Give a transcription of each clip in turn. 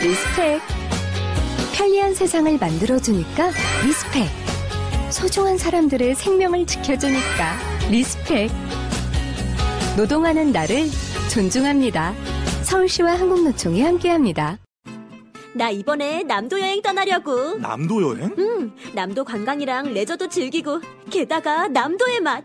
respect. 편리한 세상을 만들어주니까 respect. 소중한 사람들의 생명을 지켜주니까 respect. 노동하는 나를 존중합니다. 서울시와 한국노총이 함께합니다. 나 이번에 남도 여행 떠나려고. 남도 여행? 응, 남도 관광이랑 레저도 즐기고, 게다가 남도의 맛.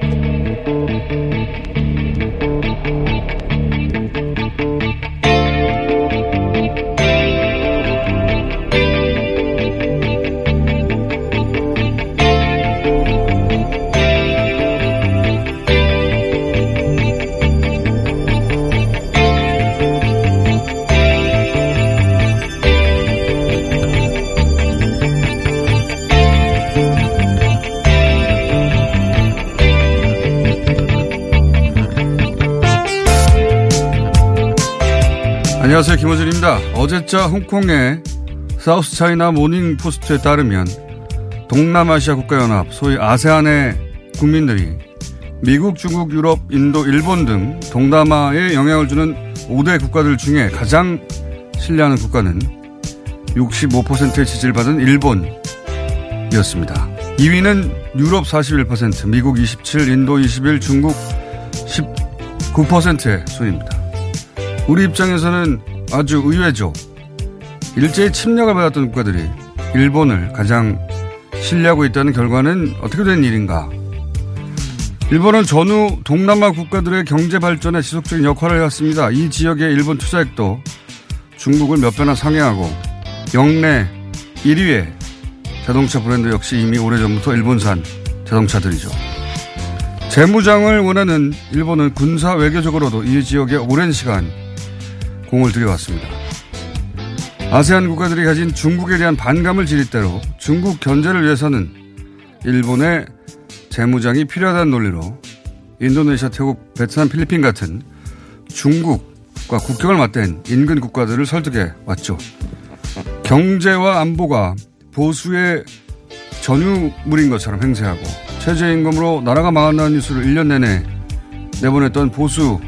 안녕하세요. 김어준입니다. 어제자 홍콩의 사우스 차이나 모닝 포스트에 따르면 동남아시아 국가연합, 소위 아세안의 국민들이 미국, 중국, 유럽, 인도, 일본 등 동남아에 영향을 주는 5대 국가들 중에 가장 신뢰하는 국가는 65%의 지지를 받은 일본이었습니다. 2위는 유럽 41%, 미국 27, 인도 21, 중국 19%의 순입니다. 우리 입장에서는 아주 의외죠. 일제히 침략을 받았던 국가들이 일본을 가장 신뢰하고 있다는 결과는 어떻게 된 일인가? 일본은 전후 동남아 국가들의 경제 발전에 지속적인 역할을 해왔습니다. 이 지역의 일본 투자액도 중국을 몇 배나 상회하고 영내 1위의 자동차 브랜드 역시 이미 오래전부터 일본산 자동차들이죠. 재무장을 원하는 일본은 군사 외교적으로도 이 지역에 오랜 시간 공을 들여왔습니다. 아세안 국가들이 가진 중국에 대한 반감을 지릴 대로 중국 견제를 위해서는 일본의 재무장이 필요하다는 논리로 인도네시아, 태국, 베트남, 필리핀 같은 중국과 국경을 맞댄 인근 국가들을 설득해 왔죠. 경제와 안보가 보수의 전유물인 것처럼 행세하고 최저임금으로 나라가 망한다는 뉴스를 1년 내내 내보냈던 보수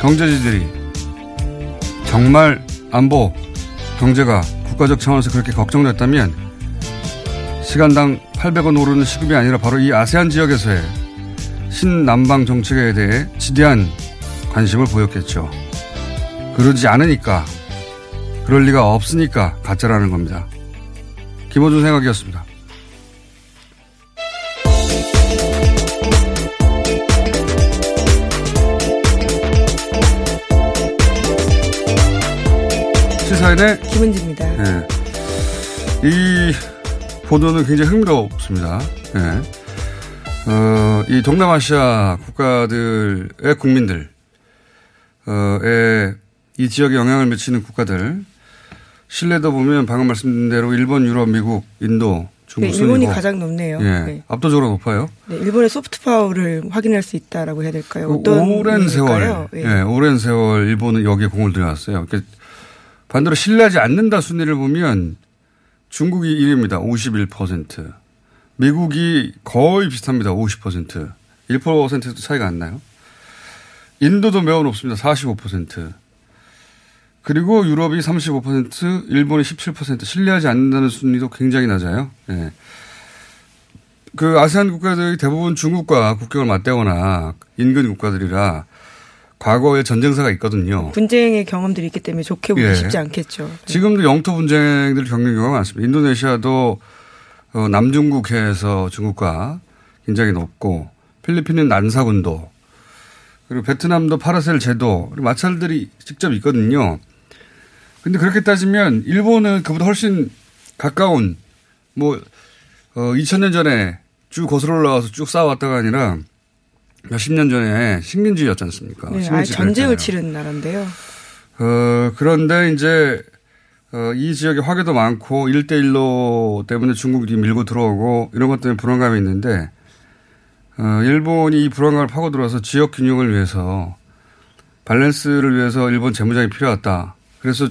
경제지들이 정말 안보, 경제가 국가적 차원에서 그렇게 걱정됐다면 시간당 800원 오르는 시급이 아니라 바로 이 아세안 지역에서의 신남방 정책에 대해 지대한 관심을 보였겠죠. 그러지 않으니까, 그럴 리가 없으니까 가짜라는 겁니다. 김호준 생각이었습니다. 시사인의 김은지입니다. 네. 이 보도는 굉장히 흥미롭습니다. 네. 어, 이 동남아시아 국가들의 국민들, 어,의 이 지역에 영향을 미치는 국가들, 신뢰도 보면 방금 말씀드린 대로 일본, 유럽, 미국, 인도, 중국 네, 일본이 순이고, 가장 높네요. 예, 네. 압도적으로 높아요. 네, 일본의 소프트 파워를 확인할 수 있다라고 해야 될까요? 그 어떤 오랜 세월, 의미일까요? 예. 예. 오랜 세월 일본은 여기에 공을 들여왔어요. 그러니까 반대로 신뢰하지 않는다 순위를 보면 중국이 1위입니다. 51%. 미국이 거의 비슷합니다. 50%. 1%도 차이가 안 나요. 인도도 매우 높습니다. 45%. 그리고 유럽이 35%, 일본이 17%, 신뢰하지 않는다는 순위도 굉장히 낮아요. 예. 그 아세안 국가들이 대부분 중국과 국경을 맞대거나 인근 국가들이라 과거에 전쟁사가 있거든요. 분쟁의 경험들이 있기 때문에 좋게 보기 예. 쉽지 않겠죠. 네. 지금도 영토 분쟁들을 겪는 경우가 많습니다. 인도네시아도 어, 남중국해에서 중국과 굉장히 높고 필리핀은 난사군도 그리고 베트남도 파라셀 제도 그리고 마찰들이 직접 있거든요. 근데 그렇게 따지면 일본은 그보다 훨씬 가까운 뭐 어, 2000년 전에 쭉 거슬러 올라와서 쭉 쌓아왔다가 아니라 몇십 년 전에 식민지였지 않습니까? 네, 아예 식민지 전쟁을. 치른 나라인데요. 어, 그런데 이제, 어, 이 지역에 화교도 많고, 일대일로 때문에 중국이 밀고 들어오고, 이런 것 때문에 불안감이 있는데, 어, 일본이 이 불안감을 파고들어서 지역 균형을 위해서, 밸런스를 위해서 일본 재무장이 필요하다. 그래서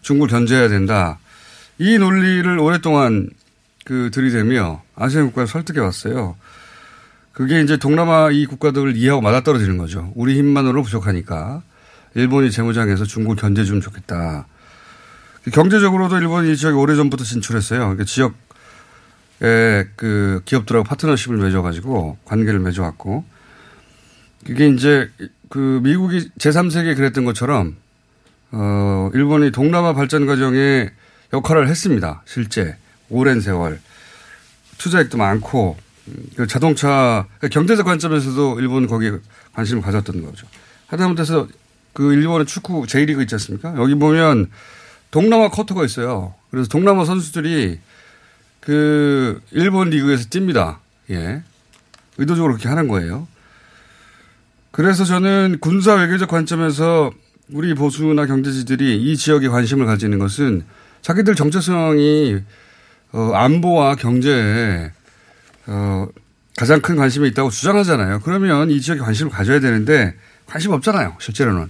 중국을 견제해야 된다. 이 논리를 오랫동안 그 들이대며 아시안 국가를 설득해 왔어요. 그게 이제 동남아 이 국가들을 이해하고 맞아떨어지는 거죠. 우리 힘만으로 부족하니까. 일본이 재무장해서 중국을 견제해 주면 좋겠다. 경제적으로도 일본이 이 지역에 오래전부터 진출했어요. 그러니까 지역의 그 기업들하고 파트너십을 맺어가지고 관계를 맺어왔고. 그게 이제 그 미국이 제3세기에 그랬던 것처럼 어, 일본이 동남아 발전 과정에 역할을 했습니다. 실제. 오랜 세월. 투자액도 많고, 그 자동차, 경제적 관점에서도 일본은 거기에 관심을 가졌던 거죠. 하다못해서 그 일본의 축구 J리그 있지 않습니까? 여기 보면 동남아 쿼터가 있어요. 그래서 동남아 선수들이 그 일본 리그에서 뜁니다. 예. 의도적으로 그렇게 하는 거예요. 그래서 저는 군사 외교적 관점에서 우리 보수나 경제지들이 이 지역에 관심을 가지는 것은 자기들 정체성이 어, 안보와 경제에 어, 가장 큰 관심이 있다고 주장하잖아요. 그러면 이 지역에 관심을 가져야 되는데 관심 없잖아요. 실제로는.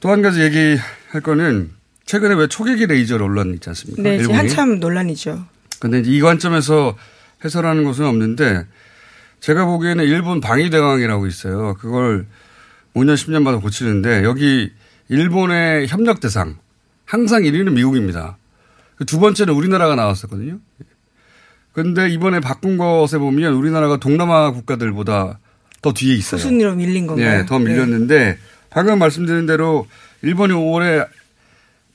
또 한 가지 얘기할 거는 최근에 왜 초계기 레이저 논란 있지 않습니까? 네, 일본이. 한참 논란이죠. 근데 이제 이 관점에서 해설하는 것은 없는데 제가 보기에는 일본 방위대왕이라고 있어요. 그걸 5년, 10년마다 고치는데 여기 일본의 협력 대상 항상 1위는 미국입니다. 그두 번째는 우리나라가 나왔었거든요. 근데 이번에 바꾼 것에 보면 우리나라가 동남아 국가들보다 더 뒤에 있어요. 수순위로 밀린 건가요? 네, 더 밀렸는데 방금 말씀드린 대로 일본이 올해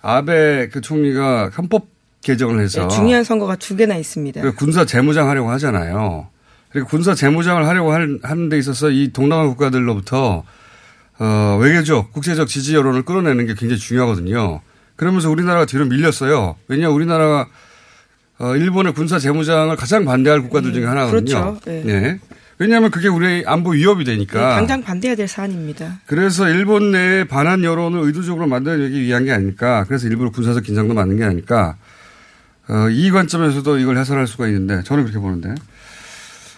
아베 그 총리가 헌법 개정을 해서 네, 중요한 선거가 두 개나 있습니다. 그 군사 재무장 하려고 하잖아요. 그리고 군사 재무장을 하려고 할- 하는 데 있어서 이 동남아 국가들로부터 어, 외교적, 국제적 지지 여론을 끌어내는 게 굉장히 중요하거든요. 그러면서 우리나라가 뒤로 밀렸어요. 왜냐 우리나라가 어, 일본의 군사 재무장을 가장 반대할 국가들 중에 하나거든요. 그렇죠. 네. 네. 왜냐하면 그게 우리 안보 위협이 네, 되니까. 당장 반대해야 될 사안입니다. 그래서 일본 내에 반한 여론을 의도적으로 만들어내기 위한 게 아닐까. 그래서 일부러 군사적 긴장도 만든 게 아닐까. 어, 이 관점에서도 이걸 해설할 수가 있는데 저는 그렇게 보는데.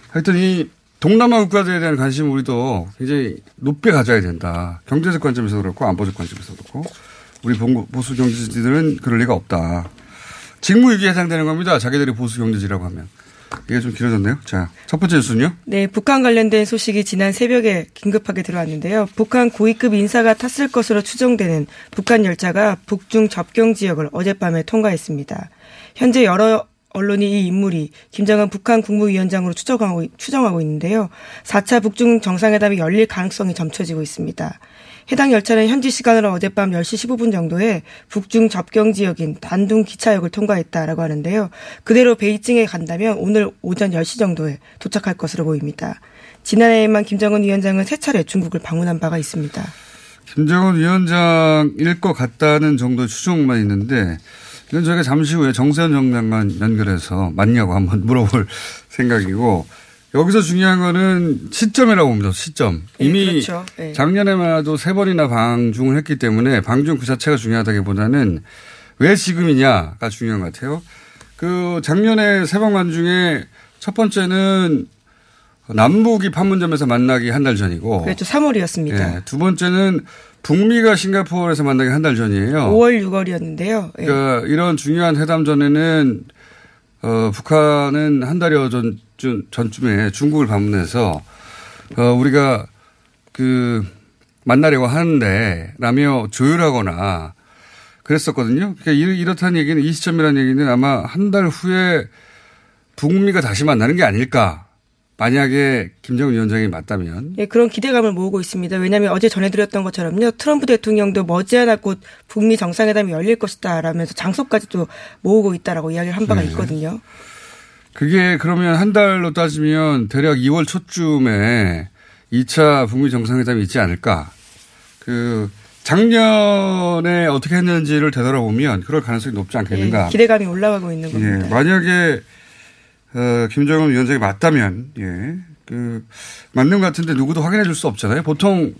하여튼 이 동남아 국가들에 대한 관심 우리도 굉장히 높게 가져야 된다. 경제적 관점에서 그렇고 안보적 관점에서 그렇고 우리 봉- 보수 경제지들은 그럴 리가 없다. 직무유기에 해당되는 겁니다. 자기들이 보수 경제지라고 하면. 이게 좀 길어졌네요. 자, 첫 번째 뉴스는요. 네, 북한 관련된 소식이 지난 새벽에 긴급하게 들어왔는데요. 북한 고위급 인사가 탔을 것으로 추정되는 북한 열차가 북중 접경 지역을 어젯밤에 통과했습니다. 현재 여러 언론이 이 인물이 김정은 북한 국무위원장으로 추정하고, 추정하고 있는데요. 4차 북중 정상회담이 열릴 가능성이 점쳐지고 있습니다. 해당 열차는 현지 시간으로 어젯밤 10시 15분 정도에 북중 접경 지역인 단둥 기차역을 통과했다라고 하는데요. 그대로 베이징에 간다면 오늘 오전 10시 정도에 도착할 것으로 보입니다. 지난해에만 김정은 위원장은 세 차례 중국을 방문한 바가 있습니다. 김정은 위원장일 것 같다는 정도의 추정만 있는데 이건 저희가 잠시 후에 정세현 정 장관 연결해서 맞냐고 한번 물어볼 생각이고 여기서 중요한 거는 시점이라고 봅니다. 시점. 네, 이미 그렇죠. 네. 작년에마도 세 번이나 방중을 했기 때문에 방중 그 자체가 중요하다기보다는 왜 지금이냐가 중요한 것 같아요. 그 작년에 세번 방중에 첫 번째는 남북이 판문점에서 만나기 한 달 전이고. 그렇죠. 3월이었습니다. 예, 두 번째는 북미가 싱가포르에서 만나기 한 달 전이에요. 5월, 6월이었는데요. 예. 그러니까 이런 중요한 회담 전에는 어, 북한은 한 달여 전, 전, 전쯤에 중국을 방문해서 어, 우리가 그 만나려고 하는데 라며 조율하거나 그랬었거든요. 그러니까 이렇다는 얘기는 이 시점이라는 얘기는 아마 한 달 후에 북미가 다시 만나는 게 아닐까. 만약에 김정은 위원장이 맞다면. 예, 그런 기대감을 모으고 있습니다. 왜냐하면 어제 전해드렸던 것처럼요. 트럼프 대통령도 머지않아 곧 북미 정상회담이 열릴 것이다 라면서 장소까지 도 모으고 있다라고 이야기를 한 바가 네. 있거든요. 그게 그러면 한 달로 따지면 대략 2월 초쯤에 2차 북미 정상회담이 있지 않을까. 그 작년에 어떻게 했는지를 되돌아보면 그럴 가능성이 높지 않겠는가. 예, 기대감이 올라가고 있는 겁니다. 예, 만약에 어, 김정은 위원장이 맞다면, 예, 그, 맞는 것 같은데 누구도 확인해 줄 수 없잖아요. 보통,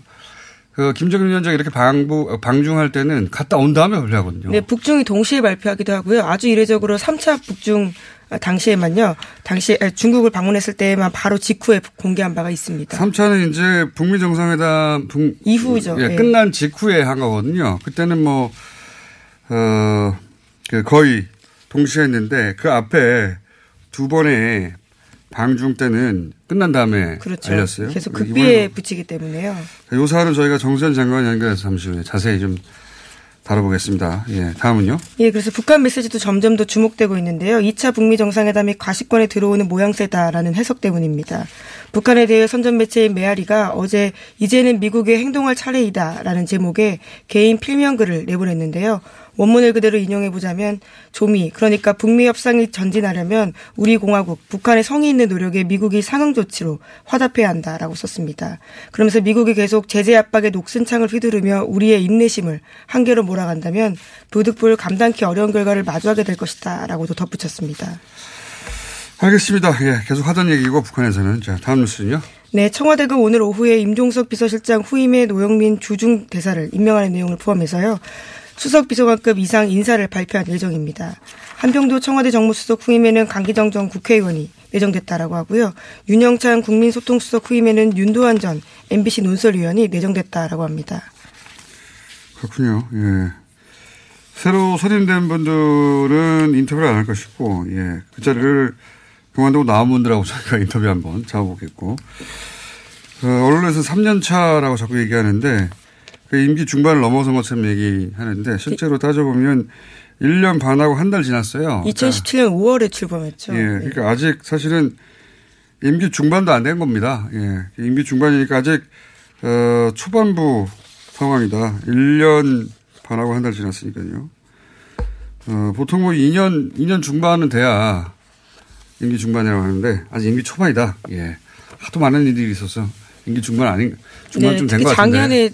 그, 김정은 위원장이 이렇게 방부, 방중할 때는 갔다 온 다음에 발표하거든요. 네, 북중이 동시에 발표하기도 하고요. 아주 이례적으로 3차 북중 당시에만요. 당시 에 중국을 방문했을 때만 바로 직후에 공개한 바가 있습니다. 3차는 이제 북미 정상회담 북 이후죠. 예, 네. 끝난 직후에 한 거거든요. 그때는 뭐 어, 그 거의 동시에 했는데 그 앞에 두 번의 방중 때는 끝난 다음에 그렇죠. 알렸어요. 계속 극비에 붙이기 때문에요. 요 사안은 저희가 정세현 장관 연결해서 잠시 후에 자세히 좀 다뤄보겠습니다. 예, 다음은요? 예, 그래서 북한 메시지도 점점 더 주목되고 있는데요. 2차 북미 정상회담이 과시권에 들어오는 모양새다라는 해석 때문입니다. 북한에 대해 선전 매체인 메아리가 어제 이제는 미국에 행동할 차례이다라는 제목의 개인 필명 글을 내보냈는데요. 원문을 그대로 인용해 보자면 조미 그러니까 북미 협상이 전진하려면 우리 공화국 북한의 성의 있는 노력에 미국이 상응 조치로 화답해야 한다라고 썼습니다. 그러면서 미국이 계속 제재 압박에 녹슨 창을 휘두르며 우리의 인내심을 한계로 몰아간다면 부득불 감당키 어려운 결과를 마주하게 될 것이다라고도 덧붙였습니다. 알겠습니다. 예, 계속 하던 얘기고 북한에서는 자 다음 뉴스는요. 네, 청와대가 오늘 오후에 임종석 비서실장 후임의 노영민 주중 대사를 임명하는 내용을 포함해서요. 수석 비서관급 이상 인사를 발표할 예정입니다. 한평도 청와대 정무수석 후임에는 강기정 전 국회의원이 내정됐다라고 하고요. 윤영찬 국민소통수석 후임에는 윤도환 전 MBC 논설위원이 내정됐다라고 합니다. 그렇군요. 예. 새로 선임된 분들은 인터뷰를 안 할 것이고, 예. 그 자리를 그만두고 나온 분들하고 저희가 인터뷰 한번 잡아보겠고, 어, 언론에서 3년 차라고 자꾸 얘기하는데, 그 임기 중반을 넘어선 것처럼 얘기하는데 실제로 따져보면 1년 반하고 한 달 지났어요. 2017년 그러니까 5월에 출범했죠. 예. 그러니까 아직 사실은 임기 중반도 안 된 겁니다. 예. 임기 중반이니까 아직 어, 초반부 상황이다. 1년 반하고 한 달 지났으니까요. 어, 보통 뭐 2년, 2년 중반은 돼야 임기 중반이라고 하는데 아직 임기 초반이다. 예. 하도 많은 일들이 있어서 임기 중반 아닌 중반쯤 네, 된것 같은데. 작년에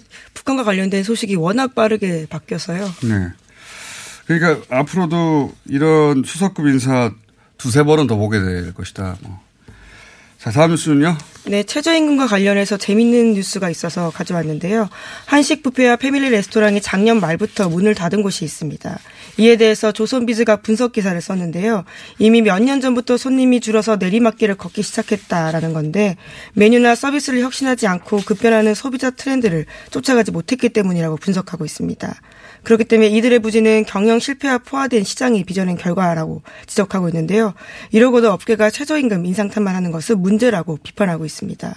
북한과 관련된 소식이 워낙 빠르게 바뀌어서요. 네. 그러니까 앞으로도 이런 수석급 인사 두세 번은 더 보게 될 것이다. 뭐. 자, 다음 뉴스는요? 네, 최저임금과 관련해서 재밌는 뉴스가 있어서 가져왔는데요. 한식 뷔페와 패밀리 레스토랑이 작년 말부터 문을 닫은 곳이 있습니다. 이에 대해서 조선비즈가 분석 기사를 썼는데요. 이미 몇 년 전부터 손님이 줄어서 내리막길을 걷기 시작했다라는 건데 메뉴나 서비스를 혁신하지 않고 급변하는 소비자 트렌드를 쫓아가지 못했기 때문이라고 분석하고 있습니다. 그렇기 때문에 이들의 부진은 경영 실패와 포화된 시장이 빚어낸 결과라고 지적하고 있는데요. 이러고도 업계가 최저임금 인상 탓만 하는 것은 문제라고 비판하고 있습니다.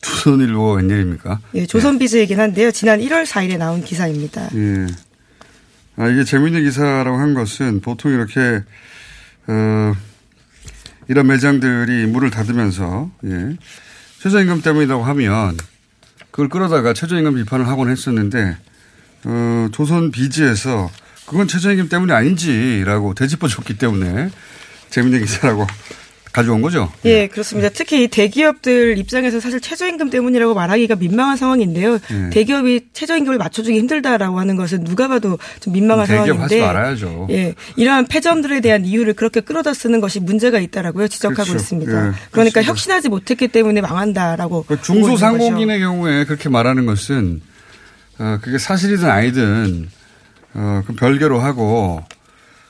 조선일보 웬일입니까? 예, 조선비즈이긴 한데요. 지난 1월 4일에 나온 기사입니다. 예. 아, 이게 재미있는 기사라고 한 것은 보통 이렇게, 어, 이런 매장들이 문을 닫으면서, 예. 최저임금 때문이라고 하면 그걸 끌어다가 최저임금 비판을 하곤 했었는데, 어, 조선 비지에서 그건 최저임금 때문이 아닌지라고 되짚어 줬기 때문에 재미있는 기사라고 가져온 거죠? 예, 그렇습니다. 특히 대기업들 입장에서 사실 최저임금 때문이라고 말하기가 민망한 상황인데요. 예. 대기업이 최저임금을 맞춰주기 힘들다라고 하는 것은 누가 봐도 좀 민망한 대기업 상황인데. 하지 말아야죠. 예, 이러한 폐점들에 대한 이유를 그렇게 끌어다 쓰는 것이 문제가 있다라고요 지적하고 그렇죠. 있습니다. 예, 그러니까. 혁신하지 못했기 때문에 망한다라고. 그 중소상공인의 경우에 그렇게 말하는 것은 어, 그게 사실이든 아니든 어, 그 별개로 하고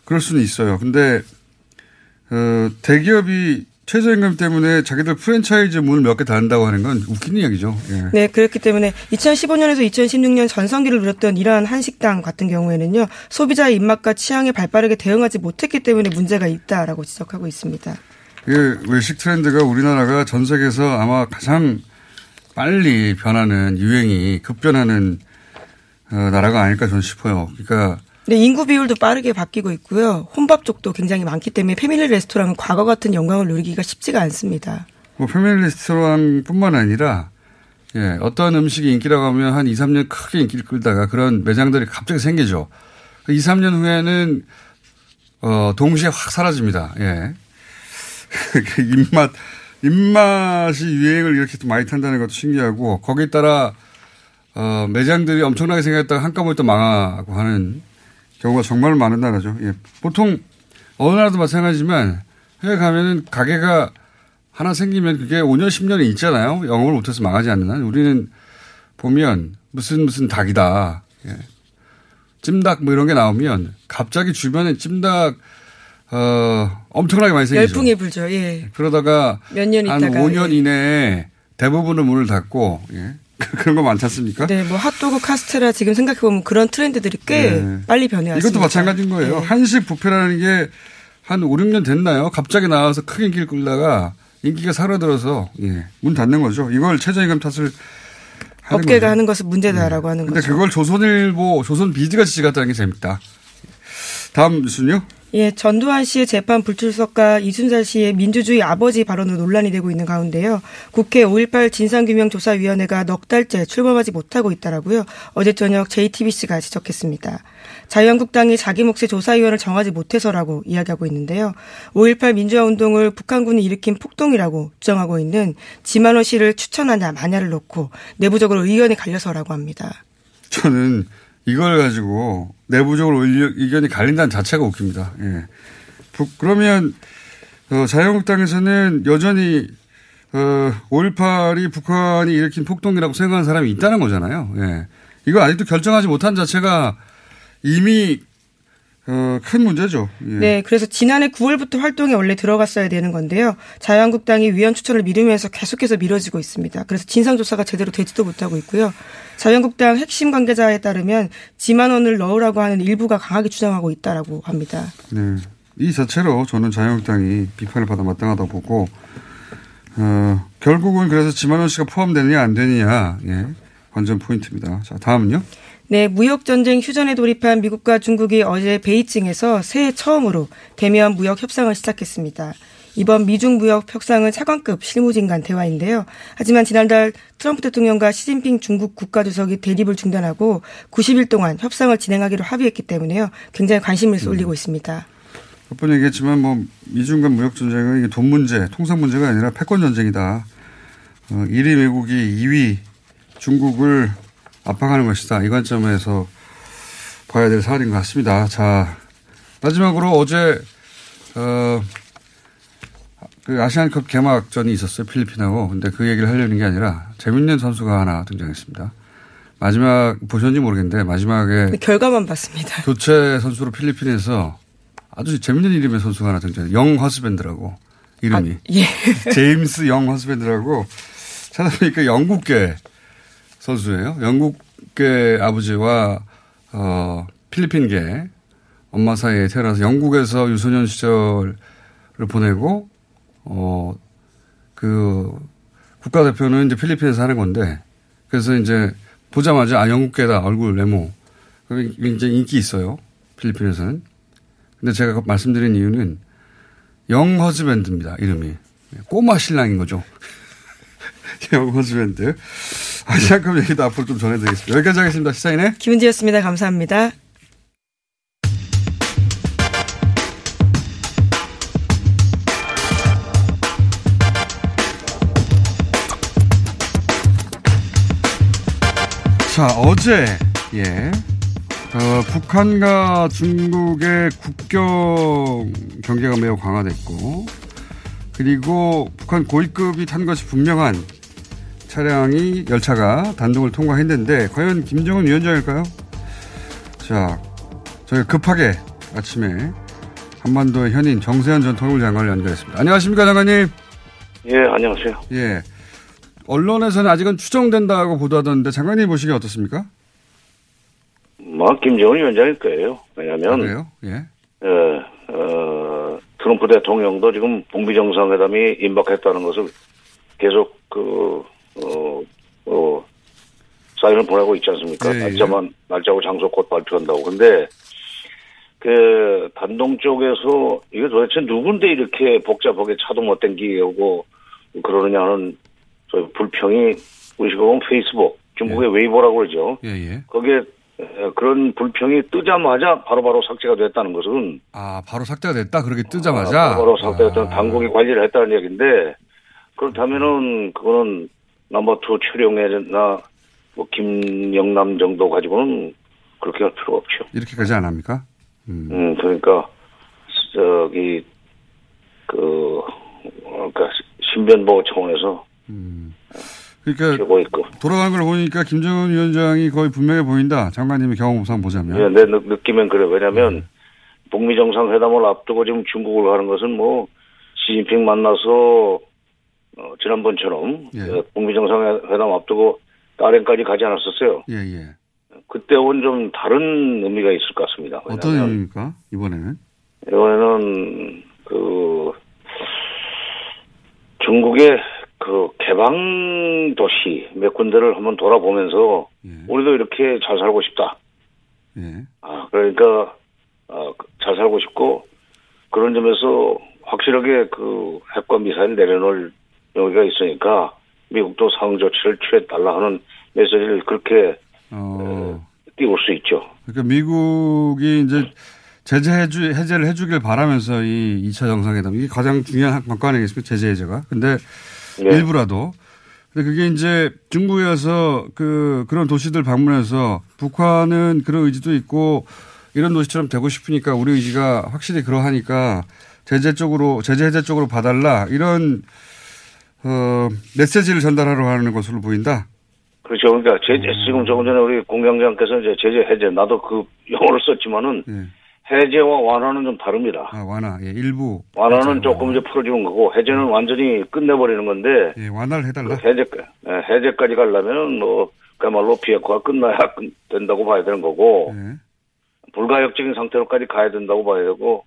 그럴 수는 있어요. 근데 어, 대기업이 최저임금 때문에 자기들 프랜차이즈 문을 몇 개 닫는다고 하는 건 웃긴 이야기죠. 예. 네, 그렇기 때문에 2015년에서 2016년 전성기를 누렸던 이러한 한식당 같은 경우에는요, 소비자의 입맛과 취향에 발빠르게 대응하지 못했기 때문에 문제가 있다라고 지적하고 있습니다. 이 외식 트렌드가 우리나라가 전 세계에서 아마 가장 빨리 변하는 유행이 급변하는 어, 나라가 아닐까 저는 싶어요. 그러니까 네, 인구 비율도 빠르게 바뀌고 있고요. 혼밥 쪽도 굉장히 많기 때문에 패밀리 레스토랑은 과거 같은 영광을 누리기가 쉽지가 않습니다. 뭐 패밀리 레스토랑뿐만 아니라 예, 어떤 음식이 인기라고 하면 한 2, 3년 크게 인기를 끌다가 그런 매장들이 갑자기 생기죠. 2, 3년 후에는 어, 동시에 확 사라집니다. 예. 그 입맛, 입맛이 유행을 이렇게 또 많이 탄다는 것도 신기하고 거기에 따라 어, 매장들이 엄청나게 생겼다가 한꺼번에 또 망하고 하는 경우가 정말 많은 나라죠. 예. 보통 어느 나라도 마찬가지지만 해외 가면은 가게가 하나 생기면 그게 5년, 10년이 있잖아요. 영업을 못해서 망하지 않는 한. 우리는 보면 무슨 무슨 닭이다. 예. 찜닭 뭐 이런 게 나오면 갑자기 주변에 찜닭 어, 엄청나게 많이 생기죠. 열풍이 불죠. 예. 그러다가 몇년한 있다가 5년 예. 이내에 대부분의 문을 닫고 예. 그런 거 많지 않습니까? 네, 뭐 핫도그, 카스테라 지금 생각해 보면 그런 트렌드들이 꽤 네. 빨리 변해왔습니다. 이것도 마찬가지인 거예요. 네. 한식 뷔페라는 게 한 5, 6년 됐나요? 갑자기 나와서 크게 인기를 끌다가 인기가 사라들어서 예, 문 닫는 거죠. 이걸 최저임금 탓을 하는 업계가 거죠. 하는 것은 문제다라고 하는 근데 거죠. 그걸 조선일보, 조선 비즈가 지지갔다는 게 재밌다. 다음 뉴스는요? 예, 전두환 씨의 재판 불출석과 이순살 씨의 민주주의 아버지 발언으로 논란이 되고 있는 가운데요. 국회 5.18 진상규명조사위원회가 넉 달째 출범하지 못하고 있다라고요. 어제 저녁 JTBC가 지적했습니다. 자유한국당이 자기 몫의 조사위원을 정하지 못해서라고 이야기하고 있는데요. 5.18 민주화 운동을 북한군이 일으킨 폭동이라고 주장하고 있는 지만호 씨를 추천하냐 마냐를 놓고 내부적으로 의견이 갈려서라고 합니다. 저는 이걸 가지고 내부적으로 의견- 의견이 갈린다는 자체가 웃깁니다. 예. 북- 그러면 어, 자유한국당에서는 여전히 어, 5.18이 북한이 일으킨 폭동이라고 생각하는 사람이 있다는 거잖아요. 예. 이거 아직도 결정하지 못한 자체가 이미 어, 큰 문제죠. 예. 네, 그래서 지난해 9월부터 활동에 원래 들어갔어야 되는 건데요. 자유한국당이 위원 추천을 미루면서 계속해서 미뤄지고 있습니다. 그래서 진상조사가 제대로 되지도 못하고 있고요. 자유한국당 핵심 관계자에 따르면 지만원을 넣으라고 하는 일부가 강하게 주장하고 있다라고 합니다. 네. 이 자체로 저는 자유한국당이 비판을 받아 마땅하다고 보고, 어, 결국은 그래서 지만원 씨가 포함되느냐 안 되느냐, 예. 관전 포인트입니다. 자, 다음은요. 네, 무역 전쟁 휴전에 돌입한 미국과 중국이 어제 베이징에서 새해 처음으로 대면 무역 협상을 시작했습니다. 이번 미중 무역 협상은 차관급 실무진 간 대화인데요. 하지만 지난달 트럼프 대통령과 시진핑 중국 국가주석이 대립을 중단하고 90일 동안 협상을 진행하기로 합의했기 때문에요. 굉장히 관심을 쏠리고 있습니다. 몇 번 얘기했지만 뭐 미중 간 무역 전쟁은 이게 돈 문제, 통상 문제가 아니라 패권 전쟁이다. 어, 1위 외국이 2위 중국을 압박하는 것이다. 이 관점에서 봐야 될 사안인 것 같습니다. 자, 마지막으로 어제 어, 그 아시안컵 개막전이 있었어요. 필리핀하고. 근데 그 얘기를 하려는 게 아니라 재밌는 선수가 하나 등장했습니다. 마지막 보셨는지 모르겠는데 마지막에 결과만 봤습니다. 교체 선수로 필리핀에서 아주 재밌는 이름의 선수가 하나 등장해요. 영 허스밴드라고 이름이. 예. 제임스 영 허스밴드라고 찾아보니까 영국계 선수예요. 영국계 아버지와 어, 필리핀계 엄마 사이에 태어나서 영국에서 유소년 시절을 보내고 어, 그 국가대표는 이제 필리핀에서 하는 건데 그래서 이제 보자마자 아 영국계다 얼굴 외모. 굉장히 인기 있어요 필리핀에서는. 근데 제가 말씀드린 이유는 영 허즈밴드입니다 이름이. 꼬마 신랑인 거죠 영 허즈밴드 아시안컵 얘기도 앞으로 좀 전해드리겠습니다 여기까지 하겠습니다 시사인의 김은지였습니다. 감사합니다. 자, 어제, 예. 어, 북한과 중국의 국경 경계가 매우 강화됐고, 그리고 북한 고위급이 탄 것이 분명한 차량이, 열차가 단둥을 통과했는데, 과연 김정은 위원장일까요? 자, 저희가 급하게 아침에 한반도의 현인 정세현 전 통일부 장관을 연결했습니다. 안녕하십니까 장관님. 예, 안녕하세요. 예. 언론에서는 아직은 추정된다고 보도하던데 장관님 보시기에 어떻습니까? 뭐 김정은 위원장일 거예요. 왜냐하면 아, 그래요? 예. 예, 어, 트럼프 대통령도 지금 북미 정상회담이 임박했다는 것을 계속 그 어, 어, 사인을 보내고 있지 않습니까? 예, 예. 날짜만 날짜고 장소 곧 발표한다고. 근데 그 단동 쪽에서 이게 도대체 누군데 이렇게 복잡하게 차도 못 땡기고 그러느냐 하는 저 불평이 우리식으로 보면 페이스북, 중국의 웨이보라고 그러죠. 예, 예. 거기에 에, 그런 불평이 뜨자마자 바로 바로 삭제가 됐다는 것은 아, 바로 삭제가 됐다? 그렇게 뜨자마자? 아, 바로 삭제가 됐다는 아. 당국이 관리를 했다는 얘기인데 그렇다면은 그거는 number two 최룡해나 뭐 김영남 정도 가지고는 그렇게 할 필요가 없죠. 이렇게까지 안 합니까? 음. 음, 그러니까 저기 그 그러니까 신변보호 차원에서 음. 그러니까. 돌아가는 걸 보니까 김정은 위원장이 거의 분명해 보인다. 장관님의 경험상 보자면. 예, 내 느- 느낌엔 그래. 왜냐하면 북미 정상회담을 앞두고 지금 중국을 가는 것은 뭐 시진핑 만나서 어, 지난번처럼 예. 어, 북미 정상회담 앞두고 다롄까지 가지 않았었어요. 예, 예. 그때와는 좀 다른 의미가 있을 것 같습니다. 어떤 의미입니까? 이번에는? 이번에는 그 중국의 그 개방 도시 몇 군데를 한번 돌아보면서 예. 우리도 이렇게 잘 살고 싶다. 예. 아 그러니까 어, 잘 살고 싶고 그런 점에서 확실하게 그 핵과 미사일 내려놓을 여기가 있으니까 미국도 상응 조치를 취해달라 하는 메시지를 그렇게 어. 띄울 수 있죠. 그러니까 미국이 이제 제재 해주, 해제를 해주길 바라면서 이 2차 정상회담, 이게 가장 중요한 관건 아니겠습니까? 제재 해제가. 근데 네. 일부라도. 근데 그게 이제 중국에 와서 그, 그런 도시들 방문해서 북한은 그런 의지도 있고 이런 도시처럼 되고 싶으니까 우리 의지가 확실히 그러하니까 제재 쪽으로, 제재 해제 쪽으로 봐달라. 이런, 어, 메시지를 전달하러 하는 것으로 보인다. 그렇죠. 그러니까 음. 제재 지금 조금 전에 우리 공장장께서 이제 제재 해제 나도 그 용어를 썼지만은 예. 해제와 완화는 좀 다릅니다. 아, 완화. 예, 일부. 완화는 해제, 조금 이제 풀어주는 거고 해제는 완전히 끝내버리는 건데 예, 완화를 해달라. 그 해제 예, 해제까지 가려면 뭐 그야말로 비핵화가 끝나야 끝- 된다고 봐야 되는 거고 예. 불가역적인 상태로까지 가야 된다고 봐야 되고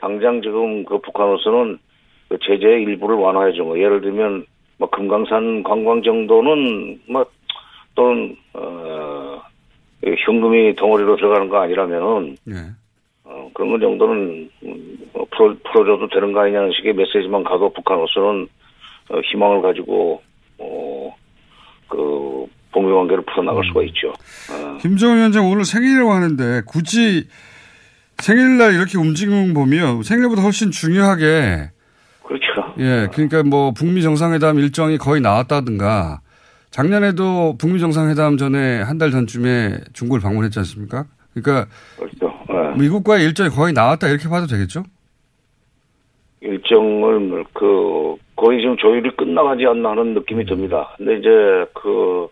당장 지금 그 북한으로서는 그 제재의 일부를 완화해 준 거. 예를 들면 뭐 금강산 관광 정도는 뭐 또는 어이 현금이 덩어리로 들어가는 거 아니라면은 예. 어, 그런 거 정도는 음, 뭐 풀어, 풀어줘도 되는 거 아니냐는 식의 메시지만 가도 북한으로서는 어, 희망을 가지고 어, 그 북미 관계를 풀어나갈 수가 있죠. 어, 김정은 위원장 오늘 생일이라고 하는데 굳이 생일날 이렇게 움직임 보면 생일보다 훨씬 중요하게. 예 그러니까 뭐 북미 정상회담 일정이 거의 나왔다든가 작년에도 북미 정상회담 전에 한 달 전쯤에 중국을 방문했지 않습니까? 그러니까 그렇죠. 예. 미국과의 일정이 거의 나왔다 이렇게 봐도 되겠죠? 일정을 그 거의 지금 조율이 끝나가지 않나 하는 느낌이 듭니다. 근데 이제 그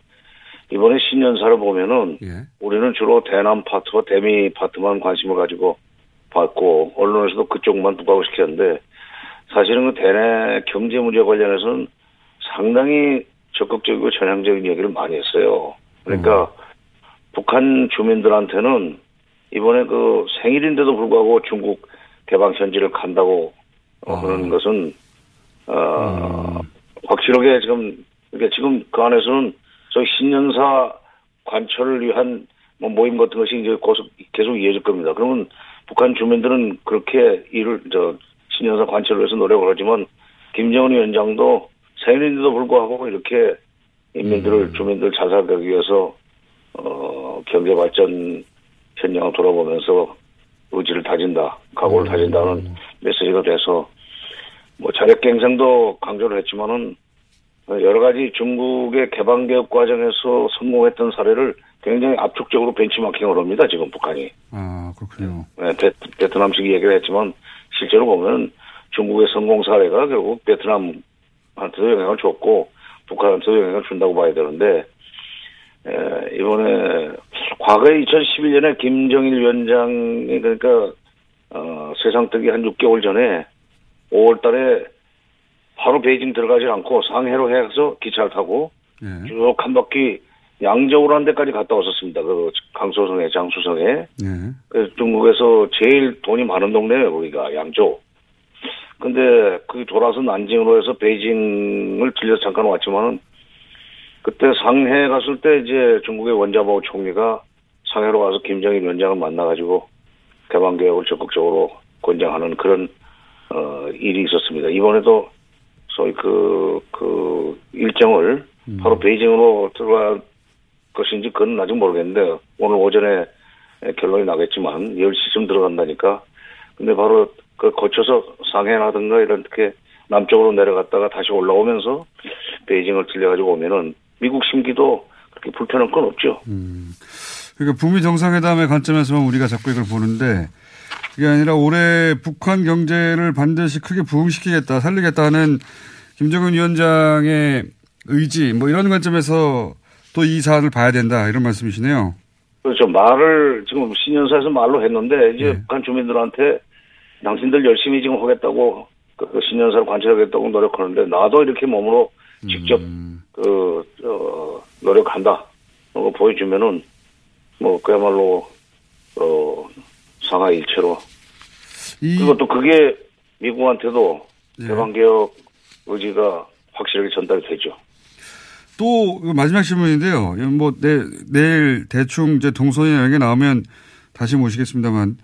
이번에 신년사를 보면은 예. 우리는 주로 대남 파트와 대미 파트만 관심을 가지고 봤고 언론에서도 그쪽만 부각을 시켰는데 사실은 그 대내 경제 문제 관련해서는 상당히 적극적이고 전향적인 얘기를 많이 했어요. 그러니까 북한 주민들한테는 이번에 그 생일인데도 불구하고 중국 개방 현지를 간다고 어, 아. 그런 것은 어, 확실하게 지금 그러니까 지금 그 안에서는 저희 신년사 관철을 위한 뭐 모임 같은 것이 이제 계속 계속 이어질 겁니다. 그러면 북한 주민들은 그렇게 일을 저 신년사 관철을 위해서 노력을 하지만 김정은 위원장도 생일인데도 불구하고 이렇게 인민들을 주민들 잘 살게 하기 위해서 어 경제 발전 현장을 돌아보면서 의지를 다진다, 각오를 다진다는 메시지가 돼서 뭐 자력 갱생도 강조를 했지만은 여러 가지 중국의 개방 개혁 과정에서 성공했던 사례를 굉장히 압축적으로 벤치마킹을 합니다. 지금 북한이 아 그렇군요. 네, 베, 베트남식 얘기를 했지만 실제로 보면 중국의 성공 사례가 결국 베트남한테도 영향을 줬고 북한한테도 영향을 준다고 봐야 되는데 에, 이번에 과거에 2011년에 김정일 위원장이 그러니까 어, 세상 뜨기 한 6개월 전에 5월 달에 바로 베이징 들어가지 않고 상해로 해서 기차를 타고 예. 쭉한 바퀴 양저우로 한 데까지 갔다 왔었습니다. 그 강소성에 장수성에. 예. 그래서 중국에서 제일 돈이 많은 동네예요, 거기가 양조. 근데 그 돌아서 난징으로 해서 베이징을 들려서 잠깐 왔지만은 그때 상해 갔을 때 이제 중국의 원자바오 총리가 상해로 가서 김정일 위원장을 만나가지고 개방 개혁을 적극적으로 권장하는 그런 어 일이 있었습니다. 이번에도 소위 그, 그 일정을 바로 베이징으로 들어갈 것인지 그건 아직 모르겠는데 오늘 오전에 결론이 나겠지만 10시쯤 들어간다니까 근데 바로 그 거쳐서 상해라든가 이렇게 남쪽으로 내려갔다가 다시 올라오면서 베이징을 들려가지고 오면은 미국 심기도 그렇게 불편한 건 없죠. 그러니까 북미 정상회담의 관점에서만 우리가 자꾸 이걸 보는데 그게 아니라 올해 북한 경제를 반드시 크게 부흥시키겠다, 살리겠다는 김정은 위원장의 의지 뭐 이런 관점에서 또 이 사안을 봐야 된다 이런 말씀이시네요. 그렇죠. 말을 지금 신년사에서 말로 했는데 이제 네. 북한 주민들한테 당신들 열심히 지금 하겠다고 그 신년사를 관찰하겠다고 노력하는데 나도 이렇게 몸으로 직접 음. 그 어, 노력한다. 어, 보여주면은 뭐 그야말로 어 상하 일체로 이 그리고 또 그게 미국한테도 예. 개방개혁 의지가 확실하게 전달이 되죠. 또그 마지막 질문인데요. 뭐 내, 내일 대충 이제 동선이 여기 나오면 다시 모시겠습니다만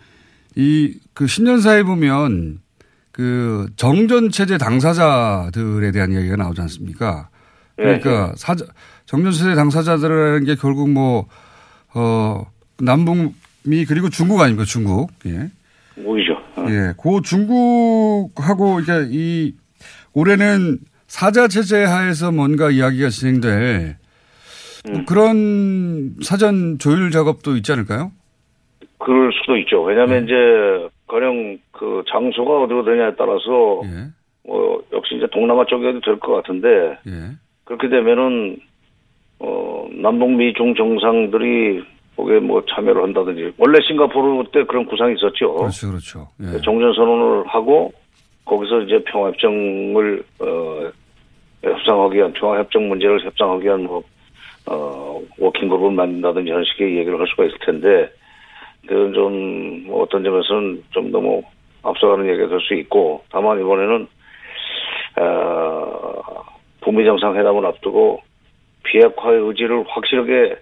이 그 신년사에 보면 그 정전 체제 당사자들에 대한 이야기가 나오지 않습니까? 그러니까 사자, 정전 체제 당사자들이라는 게 결국 뭐 어, 남북미 그리고 중국 아닙니까? 중국. 예. 모이죠. 어. 예. 그 중국하고 이게 이 올해는 사자 체제 하에서 뭔가 이야기가 진행될 뭐 그런 사전 조율 작업도 있지 않을까요? 그럴 수도 있죠. 왜냐하면 이제 가령 그 장소가 어디로 되냐에 따라서 예. 뭐 역시 이제 동남아 쪽에도 될 것 같은데 예. 그렇게 되면은 어 남북미 중 정상들이 거기에 뭐 참여를 한다든지 원래 싱가포르 때 그런 구상이 있었죠. 그렇죠. 그렇죠. 예. 종전 선언을 하고 거기서 이제 평화협정을 어 협상하기 위한 평화협정 문제를 협상하기 위한 뭐 어 워킹그룹을 만든다든지 하는 식의 얘기를 할 수가 있을 텐데 그건 좀뭐 어떤 점에서는 좀 너무 앞서가는 얘기가 될 수 있고 다만 이번에는 어 북미 정상회담을 앞두고 비핵화의 의지를 확실하게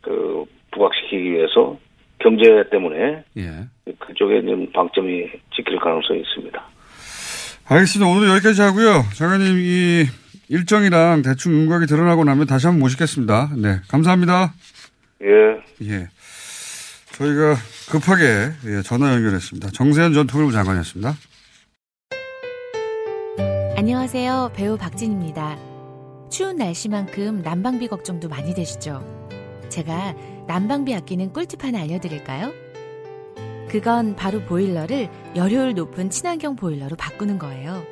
그 부각시키기 위해서 경제 때문에 예. 그쪽에 좀 방점이 찍힐 가능성이 있습니다. 알겠습니다. 오늘 여기까지 하고요. 장관님 이 일정이랑 대충 윤곽이 드러나고 나면 다시 한번 모시겠습니다. 네. 감사합니다. 예. 예. 저희가 급하게 예, 전화 연결했습니다. 정세현 전 통일부 장관이었습니다. 안녕하세요. 배우 박진입니다. 추운 날씨만큼 난방비 걱정도 많이 되시죠? 제가 난방비 아끼는 꿀팁 하나 알려드릴까요? 그건 바로 보일러를 열효율 높은 친환경 보일러로 바꾸는 거예요.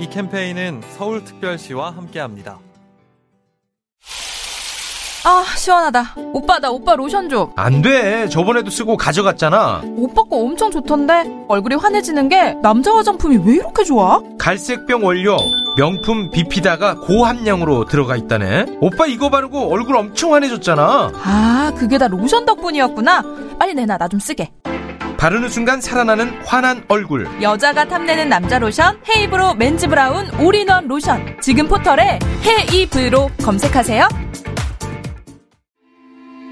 이 캠페인은 서울특별시와 함께합니다. 아 시원하다 오빠 나 오빠 로션 좀안 돼. 저번에도 쓰고 가져갔잖아. 오빠 거 엄청 좋던데 얼굴이 환해지는 게 남자 화장품이 왜 이렇게 좋아? 갈색병 원료, 명품 비피다가 고함량으로 들어가 있다네. 오빠 이거 바르고 얼굴 엄청 환해졌잖아. 아 그게 다 로션 덕분이었구나 빨리 내놔 나 좀 쓰게 바르는 순간 살아나는 환한 얼굴. 여자가 탐내는 남자 로션 헤이브로 맨즈 브라운 올인원 로션 지금 포털에 헤이브로 검색하세요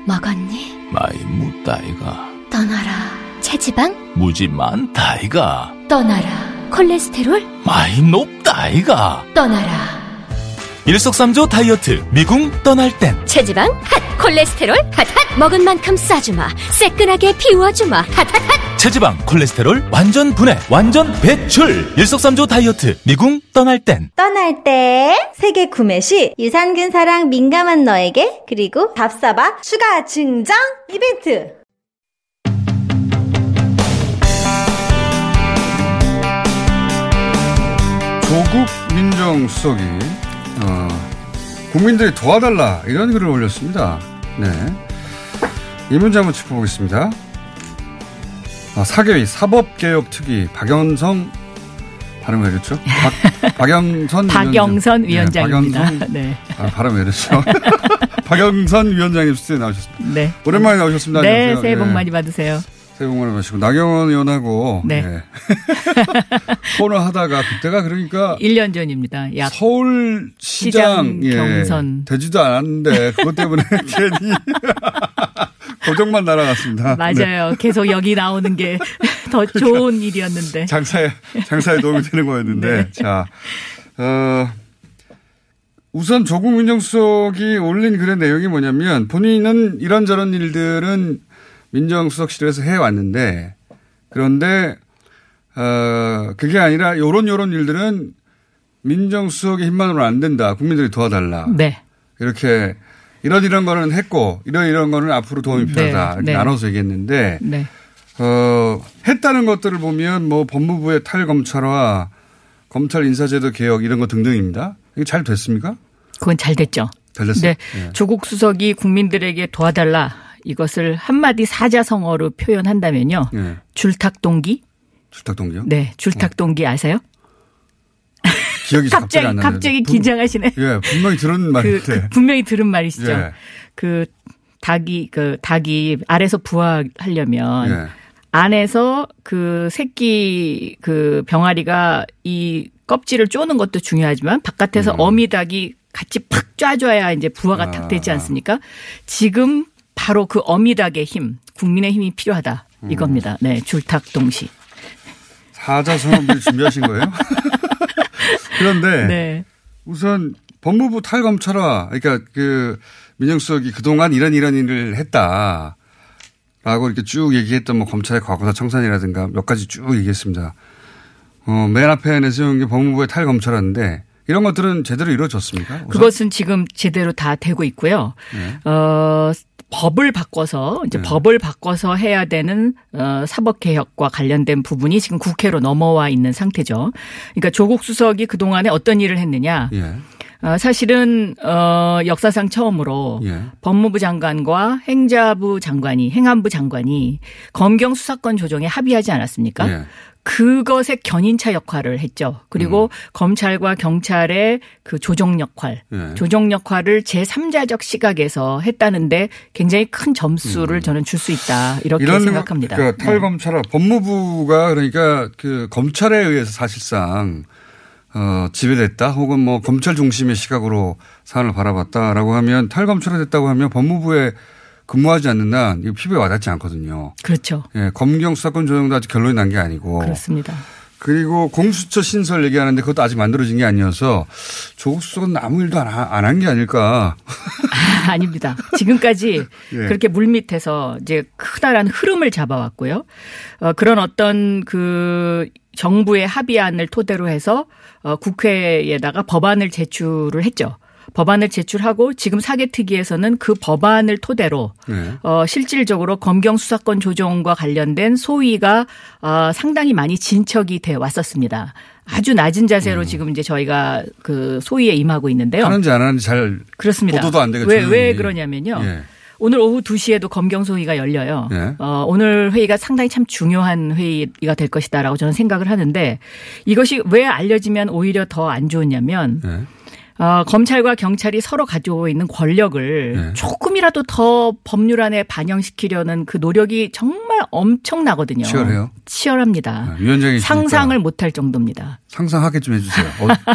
먹었니? 많이 묻다이가 떠나라. 체지방? 무지 많다이가 떠나라. 콜레스테롤? 많이 높다이가 떠나라. 일석삼조 다이어트 미궁 떠날 땐 체지방 핫 콜레스테롤 핫핫 먹은 만큼 싸주마 새끈하게 비워주마 핫핫핫 체지방, 콜레스테롤 완전 분해, 완전 배출. 일석삼조 다이어트 미궁 떠날 땐 떠날 때 세계 구매 시 유산균 사랑 민감한 너에게 그리고 밥사바 추가 증정 이벤트 조국 민정수석이 어, 국민들이 도와달라 이런 글을 올렸습니다. 네, 이 문제 한번 짚어보겠습니다. 아, 사개위 사법개혁 특위 박영성 발음 왜 이랬죠? 박, 박영선 박영선 위원장. 위원장입니다. 네, 박영선, 네. 아, 발음 왜 이랬죠? 박영선 위원장님 스튜디오에 나오셨습니다. 네. 오랜만에 나오셨습니다. 네, 안녕하세요. 새해 복 예. 많이 받으세요. 새해 복 많이 받으시고 나경원 의원하고 네. 예. 코너 하다가 그때가 그러니까 1년 전입니다. 약 서울 시장 시장 예, 경선. 되지도 않았는데 그것 때문에 괜히 고정만 날아갔습니다. 맞아요. 계속 여기 나오는 게 더 좋은 일이었는데. 네. 장사에 장사에 도움이 되는 거였는데 네. 자 어, 우선 조국 민정수석이 올린 글의 내용이 뭐냐면 본인은 이런저런 일들은 민정수석실에서 해왔는데 그런데 어, 그게 아니라 요런 요런 일들은 민정수석의 힘만으로는 안 된다. 국민들이 도와달라. 네. 이렇게 이런 이런 거는 했고 이런 이런 거는 앞으로 도움이 네, 필요하다. 이렇게 네. 나눠서 얘기했는데 네. 어, 했다는 것들을 보면 뭐 법무부의 탈검찰화, 검찰 인사제도 개혁 이런 거 등등입니다. 이게 잘 됐습니까? 그건 잘 됐죠. 잘 됐어요. 네. 예. 조국 수석이 국민들에게 도와달라 이것을 한마디 사자성어로 표현한다면요. 예. 줄탁동기? 출탁동기요? 네. 줄탁동기 아세요? 기억이 잘 갑자기 안 나는데. 갑자기 분- 긴장하시네. 예, 분명히 들은 그, 말인데. 그 분명히 들은 말이시죠. 예. 그 닭이 그 닭이 알에서 부화하려면 예. 안에서 그 새끼 그 병아리가 이 껍질을 쪼는 것도 중요하지만 바깥에서 음. 어미 닭이 같이 팍 쏴줘야 이제 부화가 아. 탁 되지 않습니까? 지금 바로 그 어미닭의 힘, 국민의 힘이 필요하다 음. 이겁니다. 네, 줄탁 동시. 사자성어를 준비하신 거예요? 그런데 네. 우선 법무부 탈검찰화, 그러니까 그 민정수석이 그동안 이런 이런 일을 했다. 라고 이렇게 쭉 얘기했던 뭐 검찰의 과거사 청산이라든가 몇 가지 쭉 얘기했습니다. 어, 맨 앞에 내세운 게 법무부의 탈검찰화인데 이런 것들은 제대로 이루어졌습니까? 우선? 그것은 지금 제대로 다 되고 있고요. 네. 어, 법을 바꿔서 이제 법을 바꿔서 해야 되는 어, 사법 개혁과 관련된 부분이 지금 국회로 넘어와 있는 상태죠. 그러니까 조국 수석이 그 동안에 어떤 일을 했느냐? 예. 어, 사실은 어, 역사상 처음으로 예. 법무부 장관과 행자부 장관이 행안부 장관이 검경 수사권 조정에 합의하지 않았습니까? 예. 그것의 견인차 역할을 했죠. 그리고 검찰과 경찰의 그 조정 역할, 예. 조정 역할을 제3자적 시각에서 했다는데 굉장히 큰 점수를 저는 줄 수 있다. 이렇게 음. 생각합니다. 그러니까 네. 탈검찰화 법무부가 그러니까 그 검찰에 의해서 사실상 어, 지배됐다 혹은 뭐 검찰 중심의 시각으로 사안을 바라봤다라고 하면 탈검찰화 됐다고 하면 법무부에 근무하지 않는 한 이거 피부에 와닿지 않거든요. 그렇죠. 예, 검경 수사권 조정도 아직 결론이 난 게 아니고. 그렇습니다. 그리고 공수처 신설 얘기하는데 그것도 아직 만들어진 게 아니어서 조국 수석은 아무 일도 안 한 게 아닐까. 아, 아닙니다. 지금까지 예. 그렇게 물밑에서 이제 크다란 흐름을 잡아왔고요. 어, 그런 어떤 그 정부의 합의안을 토대로 해서 어, 국회에다가 법안을 제출을 했죠. 법안을 제출하고 지금 사개특위에서는 그 법안을 토대로 네. 어, 실질적으로 검경 수사권 조정과 관련된 소위가 어, 상당히 많이 진척이 돼 왔었습니다. 아주 낮은 자세로 지금 이제 저희가 그 소위에 임하고 있는데요. 하는지 안 하는지 잘 그렇습니다. 보도도 안 되고 왜. 왜 그러냐면요. 예. 오늘 오후 2시에도 검경 소위가 열려요. 예. 어, 오늘 회의가 상당히 참 중요한 회의가 될 것이다라고 저는 생각을 하는데 이것이 왜 알려지면 오히려 더 안 좋으냐면 예. 어, 검찰과 경찰이 서로 가지고 있는 권력을 네. 조금이라도 더 법률 안에 반영시키려는 그 노력이 정말 엄청나거든요. 치열해요? 치열합니다. 위원장이 상상을 못할 정도입니다. 상상하게 좀 해주세요.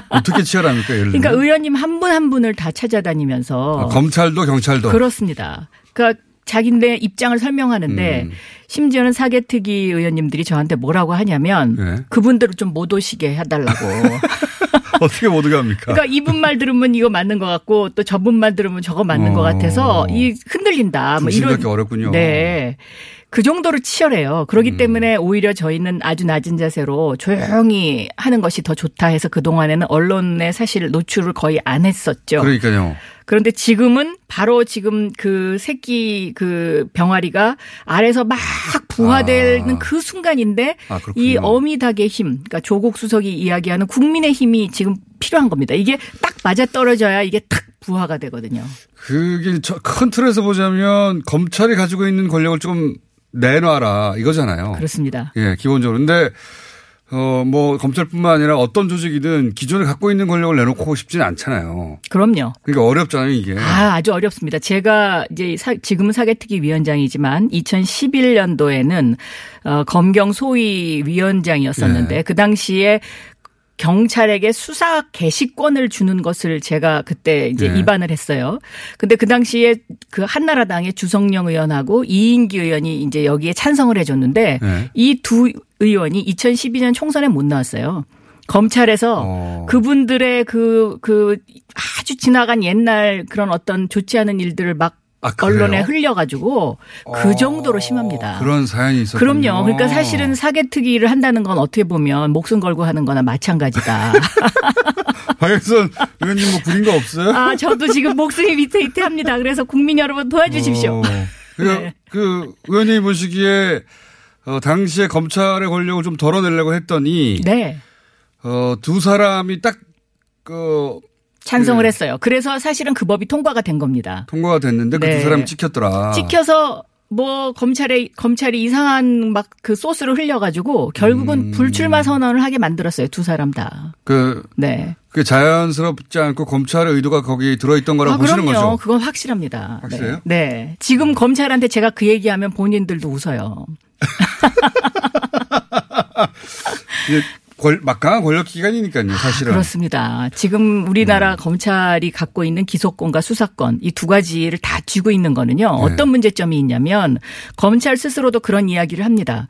어, 떻게 치열합니까? 예를. 그러니까 의원님 한 분한 분을 다 찾아다니면서 아, 검찰도 경찰도. 그렇습니다. 그러니까 자기네 입장을 설명하는데 음. 심지어는 사개특위 의원님들이 저한테 뭐라고 하냐면 네. 그분들을 좀 못 오시게 해달라고. 어떻게 못 오게 합니까? 그러니까 이분 말 들으면 이거 맞는 것 같고 또 저분 말 들으면 저거 맞는 어. 것 같아서 이 흔들린다. 뭐 이런 어렵군요. 네. 그 정도로 치열해요. 그렇기 때문에 오히려 저희는 아주 낮은 자세로 조용히 하는 것이 더 좋다 해서 그동안에는 언론에 사실 노출을 거의 안 했었죠. 그러니까요. 그런데 지금은 바로 지금 그 새끼 그 병아리가 알에서 막 부화되는 그 순간인데 아. 이 어미 닭의 힘, 그러니까 조국 수석이 이야기하는 국민의 힘이 지금 필요한 겁니다. 이게 딱 맞아 떨어져야 이게 탁 부화가 되거든요. 그게 저- 큰 틀에서 보자면 검찰이 가지고 있는 권력을 좀 내놔라 이거잖아요. 그렇습니다. 예, 기본적으로. 근데 어, 뭐 검찰뿐만 아니라 어떤 조직이든 기존에 갖고 있는 권력을 내놓고 싶지는 않잖아요. 그럼요. 그러니까 어렵잖아요, 이게. 아, 아주 어렵습니다. 제가 이제 사- 지금은 사개특위 위원장이지만 2011년도에는 어, 검경 소위 위원장이었었는데 네. 그 당시에 경찰에게 수사 개시권을 주는 것을 제가 그때 이제 네. 입안을 했어요. 근데 그 당시에 그 한나라당의 주성영 의원하고 이인기 의원이 이제 여기에 찬성을 해줬는데 네. 이두 의원이 2012년 총선에 못 나왔어요. 검찰에서 그분들의 그, 그 아주 지나간 옛날 그런 어떤 좋지 않은 일들을 막 아? 언론에 흘려가지고 그 정도로 심합니다. 그런 사연이 있었군요. 그럼요. 그러니까 사실은 사개특위를 한다는 건 어떻게 보면 목숨 걸고 하는 거나 마찬가지다. 박영선 의원님 뭐 부린 거 없어요? 아, 저도 지금 목숨이 위태위태합니다. 그래서 국민 여러분 도와주십시오. 어, 그, 네. 그 의원님이 보시기에 어, 당시에 검찰의 권력을 좀 덜어내려고 했더니 네. 어, 두 사람이 딱 그, 찬성을 네. 했어요. 그래서 사실은 그 법이 통과가 된 겁니다. 통과가 됐는데 그 네. 두 사람이 찍혔더라. 찍혀서 뭐 검찰에 검찰이 이상한 막 그 소스를 흘려가지고 결국은 음. 불출마 선언을 하게 만들었어요. 두 사람 다. 그, 네. 그게 자연스럽지 않고 검찰의 의도가 거기 들어있던 거라고 아, 보시는 그럼요. 거죠. 그건 확실합니다. 확실해요? 네. 네. 지금 검찰한테 제가 그 얘기하면 본인들도 웃어요. 권- 막강한 권력 기관이니까요, 사실은. 아, 그렇습니다. 지금 우리나라 음. 검찰이 갖고 있는 기소권과 수사권 이 두 가지를 다 쥐고 있는 거는요. 네. 어떤 문제점이 있냐면 검찰 스스로도 그런 이야기를 합니다.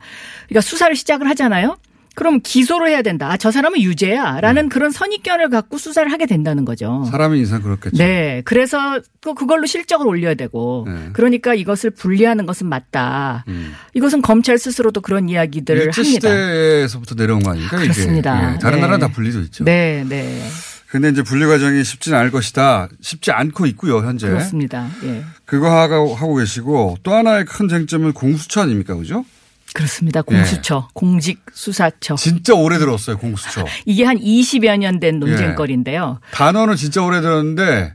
그러니까 수사를 시작을 하잖아요. 그럼 기소를 해야 된다. 아, 저 사람은 유죄야라는 그런 선입견을 갖고 수사를 하게 된다는 거죠. 네. 사람의 인상 그렇겠죠. 네. 그래서 또 그걸로 실적을 올려야 되고 네. 그러니까 이것을 분리하는 것은 맞다. 음. 이것을 검찰 스스로도 그런 이야기들을 합니다. 시대에서부터 내려온 거 아닙니까? 그렇습니다. 예, 다른 네. 나라는 다 분리도 있죠. 네, 네. 근데 이제 분리 과정이 쉽지는 않을 것이다. 쉽지 않고 있고요, 현재. 그렇습니다. 예. 그거 하고, 하고 계시고 또 하나의 큰 쟁점은 공수처 아닙니까? 그죠? 그렇습니다. 공수처, 공직수사처. 진짜 오래 들었어요, 공수처. 이게 한 20여 년 된 논쟁거리인데요. 단어는 진짜 오래 들었는데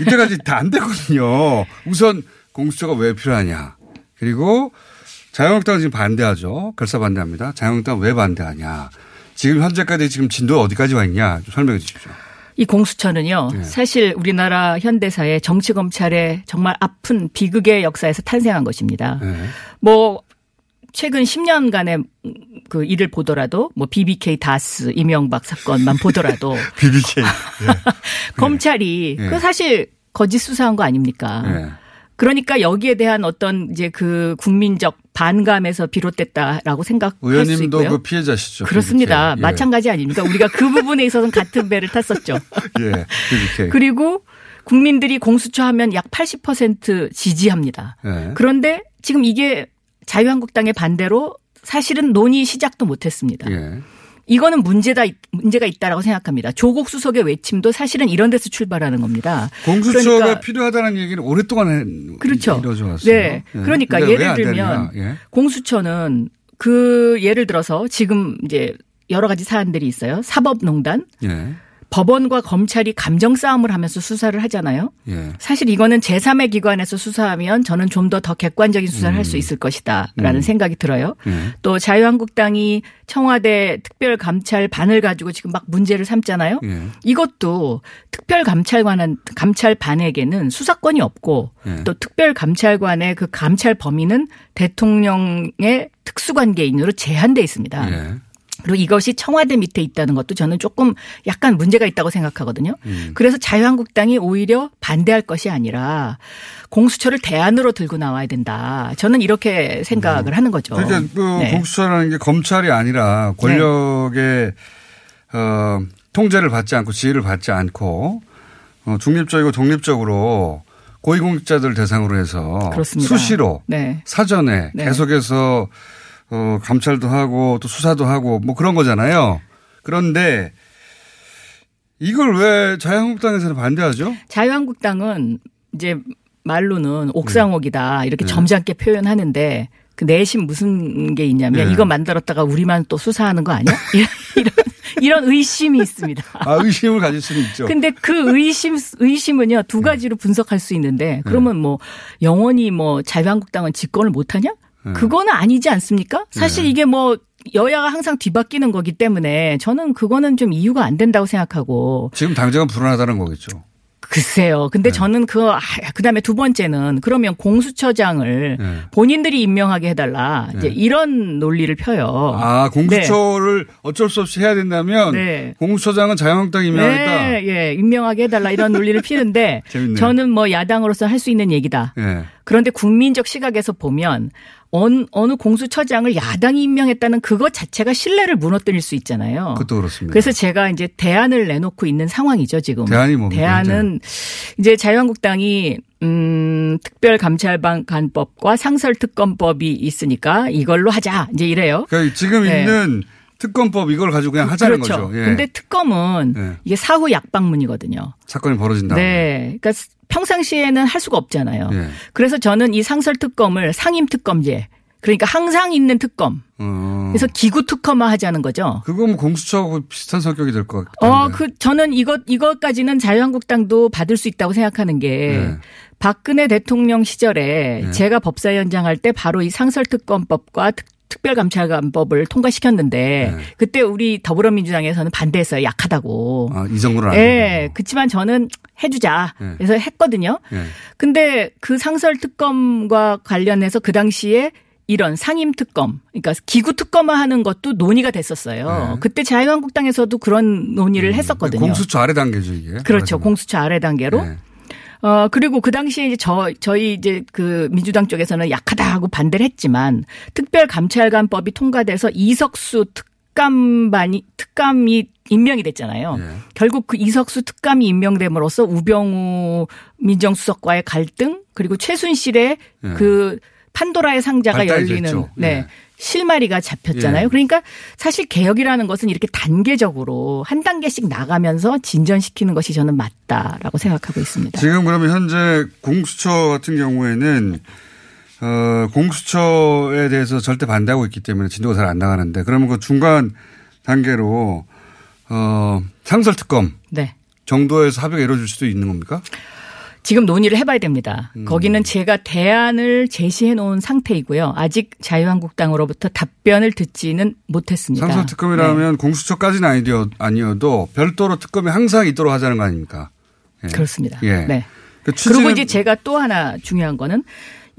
이때까지 다안 됐거든요. 우선 공수처가 왜 필요하냐. 그리고 자유한국당은 지금 반대하죠. 결사 반대합니다. 자유한국당은 왜 반대하냐. 지금 현재까지 지금 진도 어디까지 와 있냐. 좀 설명해 주십시오. 이 공수처는요, 네. 사실 우리나라 현대사의 정치검찰의 정말 아픈 비극의 역사에서 탄생한 것입니다. 네. 뭐, 최근 10년간의 그 일을 보더라도, 뭐, BBK 다스, 이명박 사건만 보더라도, BBK. 검찰이, 예. 그 사실 거짓 수사한 거 아닙니까? 네. 그러니까 여기에 대한 어떤 이제 그 국민적 반감에서 비롯됐다라고 생각할 수 의원님도 있고요. 그 피해자시죠. 그렇습니다. BBK. 예. 마찬가지 아닙니까? 우리가 그 부분에 있어서는 같은 배를 탔었죠. 예. BBK. 그리고 국민들이 공수처 하면 약 80% 지지합니다. 예. 그런데 지금 이게 자유한국당의 반대로 사실은 논의 시작도 못했습니다. 예. 이거는 문제다 문제가 있다라고 생각합니다. 조국 수석의 외침도 사실은 이런 데서 출발하는 겁니다. 공수처가 그러니까 필요하다는 얘기는 오랫동안 해- 그렇죠. 이루어져 왔어요. 네. 예. 그러니까 예를 들면. 예. 공수처는 그 예를 들어서 지금 이제 여러 가지 사안들이 있어요. 사법농단, 예. 법원과 검찰이 감정 싸움을 하면서 수사를 하잖아요. 예. 사실 이거는 제3의 기관에서 수사하면 저는 좀 더더 객관적인 수사를 할수 있을 것이다라는 음. 생각이 들어요. 예. 또 자유한국당이 청와대 특별감찰 반을 가지고 지금 막 문제를 삼잖아요. 예. 이것도 특별감찰관한 감찰반에게는 수사권이 없고 예. 또 특별감찰관의 그 감찰 범위는 대통령의 특수관계인으로 제한돼 있습니다. 예. 그리고 이것이 청와대 밑에 있다는 것도 저는 조금 약간 문제가 있다고 생각하거든요. 음. 그래서 자유한국당이 오히려 반대할 것이 아니라 공수처를 대안으로 들고 나와야 된다. 저는 이렇게 생각을 하는 거죠. 그러니까 그 네. 공수처라는 게 검찰이 아니라 권력의 어, 통제를 받지 않고 지휘를 받지 않고 어, 중립적이고 독립적으로 고위공직자들 대상으로 해서 그렇습니다. 수시로 네. 사전에 네. 계속해서 어, 감찰도 하고 또 수사도 하고 뭐 그런 거잖아요. 그런데 이걸 왜 자유한국당에서는 반대하죠? 자유한국당은 이제 말로는 옥상옥이다 이렇게 네. 점잖게 표현하는데 그 내심 무슨 게 있냐면 네. 이거 만들었다가 우리만 또 수사하는 거 아니야? 이런 이런, 의심이 있습니다. 아, 의심을 가질 수는 있죠. 근데 그 의심 의심은요 두 가지로 분석할 수 있는데 그러면 뭐 영원히 뭐 자유한국당은 집권을 못하냐? 네. 그거는 아니지 않습니까? 사실 이게 뭐 여야가 항상 뒤바뀌는 거기 때문에 저는 그거는 좀 이유가 안 된다고 생각하고 지금 당장은 불안하다는 거겠죠. 글쎄요. 근데 저는 그, 아, 그 다음에 두 번째는 그러면 공수처장을 네. 본인들이 임명하게 해달라. 이제 네. 이런 논리를 펴요. 아, 공수처를 어쩔 수 없이 해야 된다면 네. 공수처장은 자유한국당이 임명하겠다. 네, 예, 임명하게 해달라 이런 논리를 피는데. 저는 뭐 야당으로서 할 수 있는 얘기다. 예. 그런데 국민적 시각에서 보면 어느, 어느 공수처장을 야당이 임명했다는 그것 자체가 신뢰를 무너뜨릴 수 있잖아요. 그것도 그렇습니다. 그래서 제가 이제 대안을 내놓고 있는 상황이죠, 지금. 대안이 뭡니까, 대안은 이제 자유한국당이 음, 특별감찰관법과 상설특검법이 있으니까 이걸로 하자. 이제 이래요. 그러니까 지금 네. 있는 특검법 이걸 가지고 그냥 하자는 그렇죠. 거죠. 예. 근데 특검은 네. 이게 사후 약방문이거든요. 사건이 벌어진다. 네. 그러니까 평상시에는 할 수가 없잖아요. 예. 그래서 저는 이 상설 특검을 상임 특검제 그러니까 항상 있는 특검. 어. 그래서 기구 특검화 하자는 거죠. 그거 뭐 공수처하고 비슷한 성격이 될 것 같아요. 어, 그 저는 이것 이것까지는 자유한국당도 받을 수 있다고 생각하는 게 네. 박근혜 대통령 시절에 네. 제가 법사위원장 할 때 바로 이 상설특검법과 특, 특별감찰관법을 통과시켰는데 네. 그때 우리 더불어민주당에서는 반대했어요. 약하다고. 아, 이 정도는 안 예, 그렇지만 저는 해주자. 네. 그래서 했거든요. 예. 근데 그 상설 특검과 관련해서 그 당시에 이런 상임 특검, 그러니까 기구 특검화 하는 것도 논의가 됐었어요. 네. 그때 자유한국당에서도 그런 논의를 했었거든요. 공수처 아래 단계죠, 이게. 그렇죠. 공수처 아래 단계로. 네. 어, 그리고 그 당시에 이제 저, 저희 이제 그 민주당 쪽에서는 약하다 하고 반대를 했지만 특별 감찰관법이 통과돼서 이석수 특감반이, 특감이 임명이 됐잖아요. 네. 결국 그 이석수 특감이 임명됨으로써 우병우 민정수석과의 갈등 그리고 최순실의 네. 그 판도라의 상자가 열리는 됐죠. 네. 네. 실마리가 잡혔잖아요. 예. 그러니까 사실 개혁이라는 것은 이렇게 단계적으로 한 단계씩 나가면서 진전시키는 것이 저는 맞다라고 생각하고 있습니다. 지금 그러면 현재 공수처 같은 경우에는 어, 공수처에 대해서 절대 반대하고 있기 때문에 진도가 잘 안 나가는데 그러면 그 중간 단계로 어, 상설 특검 네. 정도에서 합의가 이루어질 수도 있는 겁니까? 지금 논의를 해봐야 됩니다. 음. 거기는 제가 대안을 제시해 놓은 상태이고요. 아직 자유한국당으로부터 답변을 듣지는 못했습니다. 상설 특검이라면 공수처까지는 아니어, 아니어도 별도로 특검이 항상 있도록 하자는 거 아닙니까? 예. 그렇습니다. 예. 네. 그 그리고 이제 제가 또 하나 중요한 거는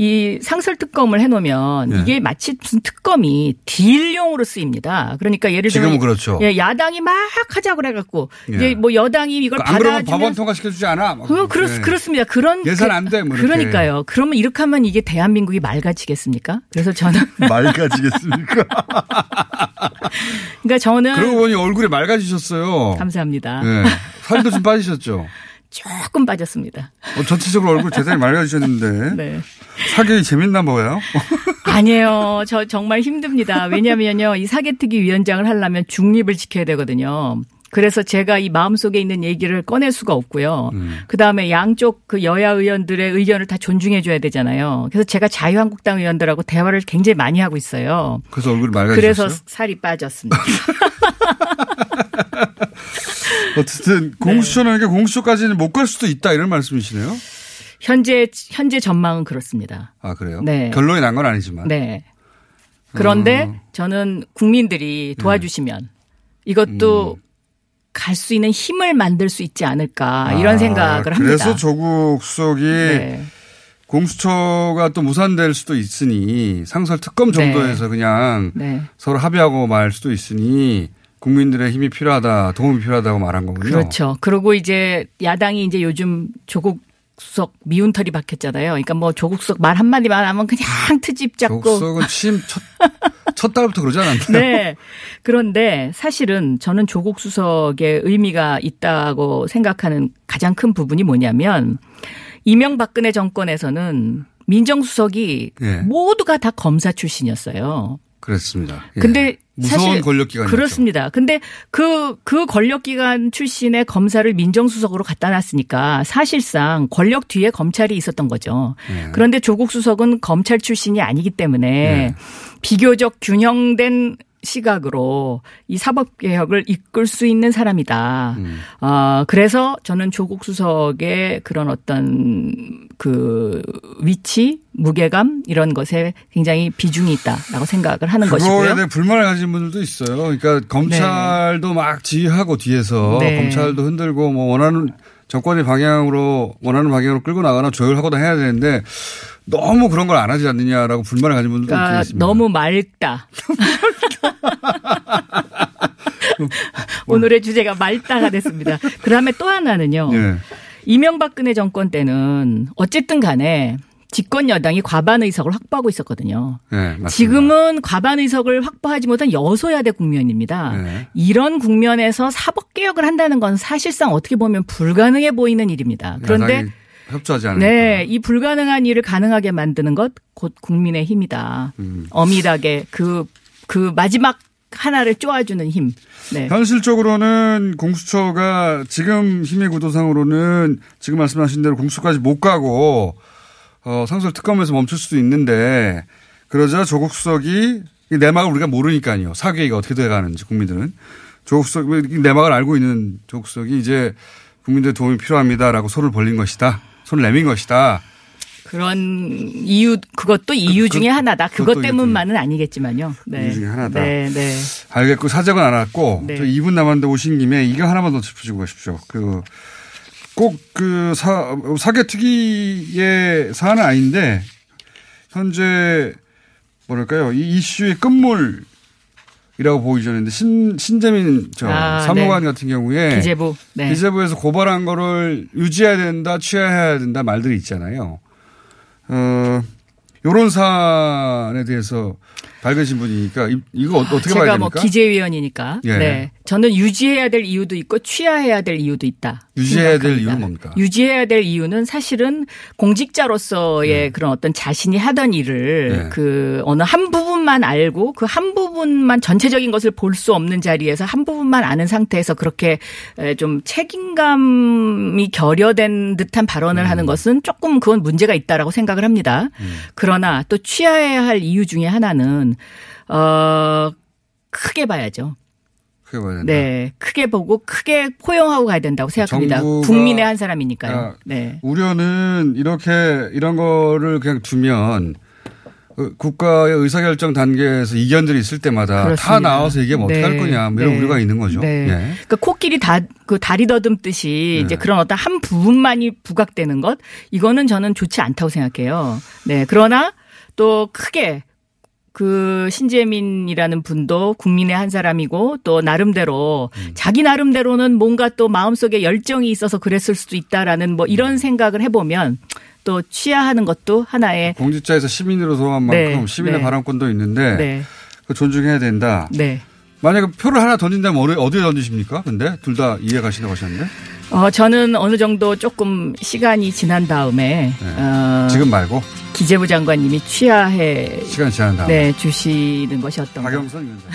이 상설 특검을 해놓으면 예. 이게 마치 무슨 특검이 딜용으로 쓰입니다. 그러니까 예를 들면 지금은 그렇죠. 예, 야당이 막 하자 그래갖고 예. 이제 뭐 여당이 이걸 안 그러면 받아주면 법원 통과시켜주지 않아. 막. 그, 그렇, 예. 그렇습니다. 그런 예산 그- 안 돼, 뭐. 그러니까요. 그러면 이렇게 하면 이게 대한민국이 맑아지겠습니까? 그래서 저는 맑아지겠습니까? 그러니까 저는 그러고 보니 얼굴이 맑아지셨어요. 감사합니다. 예. 살도 좀 빠지셨죠. 조금 빠졌습니다. 어, 전체적으로 얼굴 대단히 맑아지셨는데. 네. 사격이 재밌나 봐요. 아니에요. 저 정말 힘듭니다. 왜냐면요. 이 사개특위 위원장을 하려면 중립을 지켜야 되거든요. 그래서 제가 이 마음속에 있는 얘기를 꺼낼 수가 없고요. 음. 그 다음에 양쪽 그 여야 의원들의 의견을 다 존중해 줘야 되잖아요. 그래서 제가 자유한국당 의원들하고 대화를 굉장히 많이 하고 있어요. 그래서 얼굴이 맑아지셨어요. 그래서 살이 빠졌습니다. 어쨌든 공수처는 이게 공수처까지는 못 갈 수도 있다 이런 말씀이시네요. 현재 현재 전망은 그렇습니다. 아 그래요? 네. 결론이 난 건 아니지만. 네. 그런데 음. 저는 국민들이 도와주시면 이것도 음. 갈수 있는 힘을 만들 수 있지 않을까 이런 아, 생각을 합니다. 그래서 조국 수석이 네. 공수처가 또 무산될 수도 있으니 상설 특검 정도에서 그냥 네. 서로 합의하고 말 수도 있으니 국민들의 힘이 필요하다, 도움이 필요하다고 말한 거군요. 그렇죠. 그리고 이제 야당이 이제 요즘 조국 수석 미운 털이 박혔잖아요. 그러니까 뭐 조국 수석 말 한마디만 하면 그냥 트집 잡고. 조국 수석은 취임 첫, 첫 달부터 그러지 않았나요? 네. 그런데 사실은 저는 조국 수석의 의미가 있다고 생각하는 가장 큰 부분이 뭐냐면 이명박근혜 정권에서는 민정수석이 예. 모두가 다 검사 출신이었어요. 그렇습니다. 예. 근데 무서운 권력기관이었죠. 그렇습니다. 근데 그, 그 권력기관 출신의 검사를 민정수석으로 갖다 놨으니까 사실상 권력 뒤에 검찰이 있었던 거죠. 예. 그런데 조국 수석은 검찰 출신이 아니기 때문에 비교적 균형된 시각으로 이 사법 개혁을 이끌 수 있는 사람이다. 어, 그래서 저는 조국 수석의 그런 어떤 그 위치, 무게감 이런 것에 굉장히 비중이 있다라고 생각을 하는 그거에 것이고요. 대해 불만을 가진 분들도 있어요. 그러니까 검찰도 막 지휘하고 뒤에서 네. 검찰도 흔들고 뭐 원하는 정권의 방향으로 원하는 방향으로 끌고 나가나 조율하거나 해야 되는데 너무 그런 걸 안 하지 않느냐라고 불만을 가진 분들도 그러니까 있습니다. 너무 맑다. 오늘의 주제가 맑다가 됐습니다. 그 다음에 또 하나는요. 예. 이명박근혜 정권 때는 어쨌든 간에 집권 여당이 과반 의석을 확보하고 있었거든요. 네. 지금은 과반 의석을 확보하지 못한 여소야대 국면입니다. 네. 이런 국면에서 사법 개혁을 한다는 건 사실상 어떻게 보면 불가능해 보이는 일입니다. 그런데 협조하지 않으니까. 네, 이 불가능한 일을 가능하게 만드는 것 곧 국민의 힘이다. 음. 어미닭의 그, 그 마지막 하나를 쪼아주는 힘. 네. 현실적으로는 공수처가 지금 힘의 구도상으로는 지금 말씀하신 대로 공수처까지 못 가고 어, 상설 특검에서 멈출 수도 있는데 그러자 조국 수석이 이 내막을 우리가 모르니까요. 사계가 어떻게 돼가는지 국민들은 조국 수석 이 내막을 알고 있는 조국 수석이 이제 국민들의 도움이 필요합니다라고 손을 벌린 것이다. 손을 내민 것이다. 그런 이유, 그것도 이유 중에 하나다. 그것 때문만은 아니겠지만요. 네. 이유 중에 하나다. 네, 네. 알겠고 사정은 안 왔고 네. 저 2분 남았는데 오신 김에 이거 하나만 더 짚어주고 가십시오. 그 꼭 그 사, 사개 특위의 사안은 아닌데 현재 뭐랄까요 이 이슈의 끝물 이라고 보이전는데 신, 신재민 저 아, 사무관 네. 같은 경우에 기재부. 네. 기재부에서 고발한 거를 유지해야 된다, 취하해야 된다 말들이 있잖아요. 어, 요런 사안에 대해서 밝으신 분이니까 이- 이거 어- 어떻게 봐야 제가 됩니까? 뭐 기재위원이니까. 예. 네. 저는 유지해야 될 이유도 있고 취하해야 될 이유도 있다. 유지해야 될 생각합니다. 이유는 뭡니까? 유지해야 될 이유는 사실은 공직자로서의 그런 어떤 자신이 하던 일을 네. 그 어느 한 부분만 알고 그 한 부분만 전체적인 것을 볼 수 없는 자리에서 한 부분만 아는 상태에서 그렇게 에, 좀 책임감이 결여된 듯한 발언을 음. 하는 것은 조금 그건 문제가 있다라고 생각을 합니다. 그러나 또 취하해야 할 이유 중에 하나는 어 크게 봐야죠. 그게 봐야 된다. 네, 크게 보고 크게 포용하고 가야 된다고 생각합니다. 국민의 한 사람이니까요. 야, 네. 우려는 이렇게 이런 거를 그냥 두면 그 국가의 의사결정 단계에서 이견들이 있을 때마다 다 그렇습니다. 나와서 얘기하면 어떻게 할 네. 거냐 뭐 이런 네. 우려가 있는 거죠. 네. 예. 그러니까 코끼리 다 그 다리 더듬듯이 네. 이제 그런 어떤 한 부분만이 부각되는 것 이거는 저는 좋지 않다고 생각해요. 네. 그러나 또 크게 그 신재민이라는 분도 국민의 한 사람이고 또 나름대로 음. 자기 나름대로는 뭔가 또 마음속에 열정이 있어서 그랬을 수도 있다라는 뭐 음. 이런 생각을 해보면 또 취하하는 것도 하나의 공직자에서 시민으로 돌아간 만큼 네. 시민의 네. 바람권도 있는데 네. 그 존중해야 된다. 네. 만약에 표를 하나 던진다면 어디- 어디에 던지십니까? 근데 둘 다 이해 가신다고 하셨는데 어, 저는 어느 정도 조금 시간이 지난 다음에 어, 지금 말고 기재부 장관님이 취하해 시간 지난 다음에 네, 주시는 것이 어떤가. 박영선 위원장.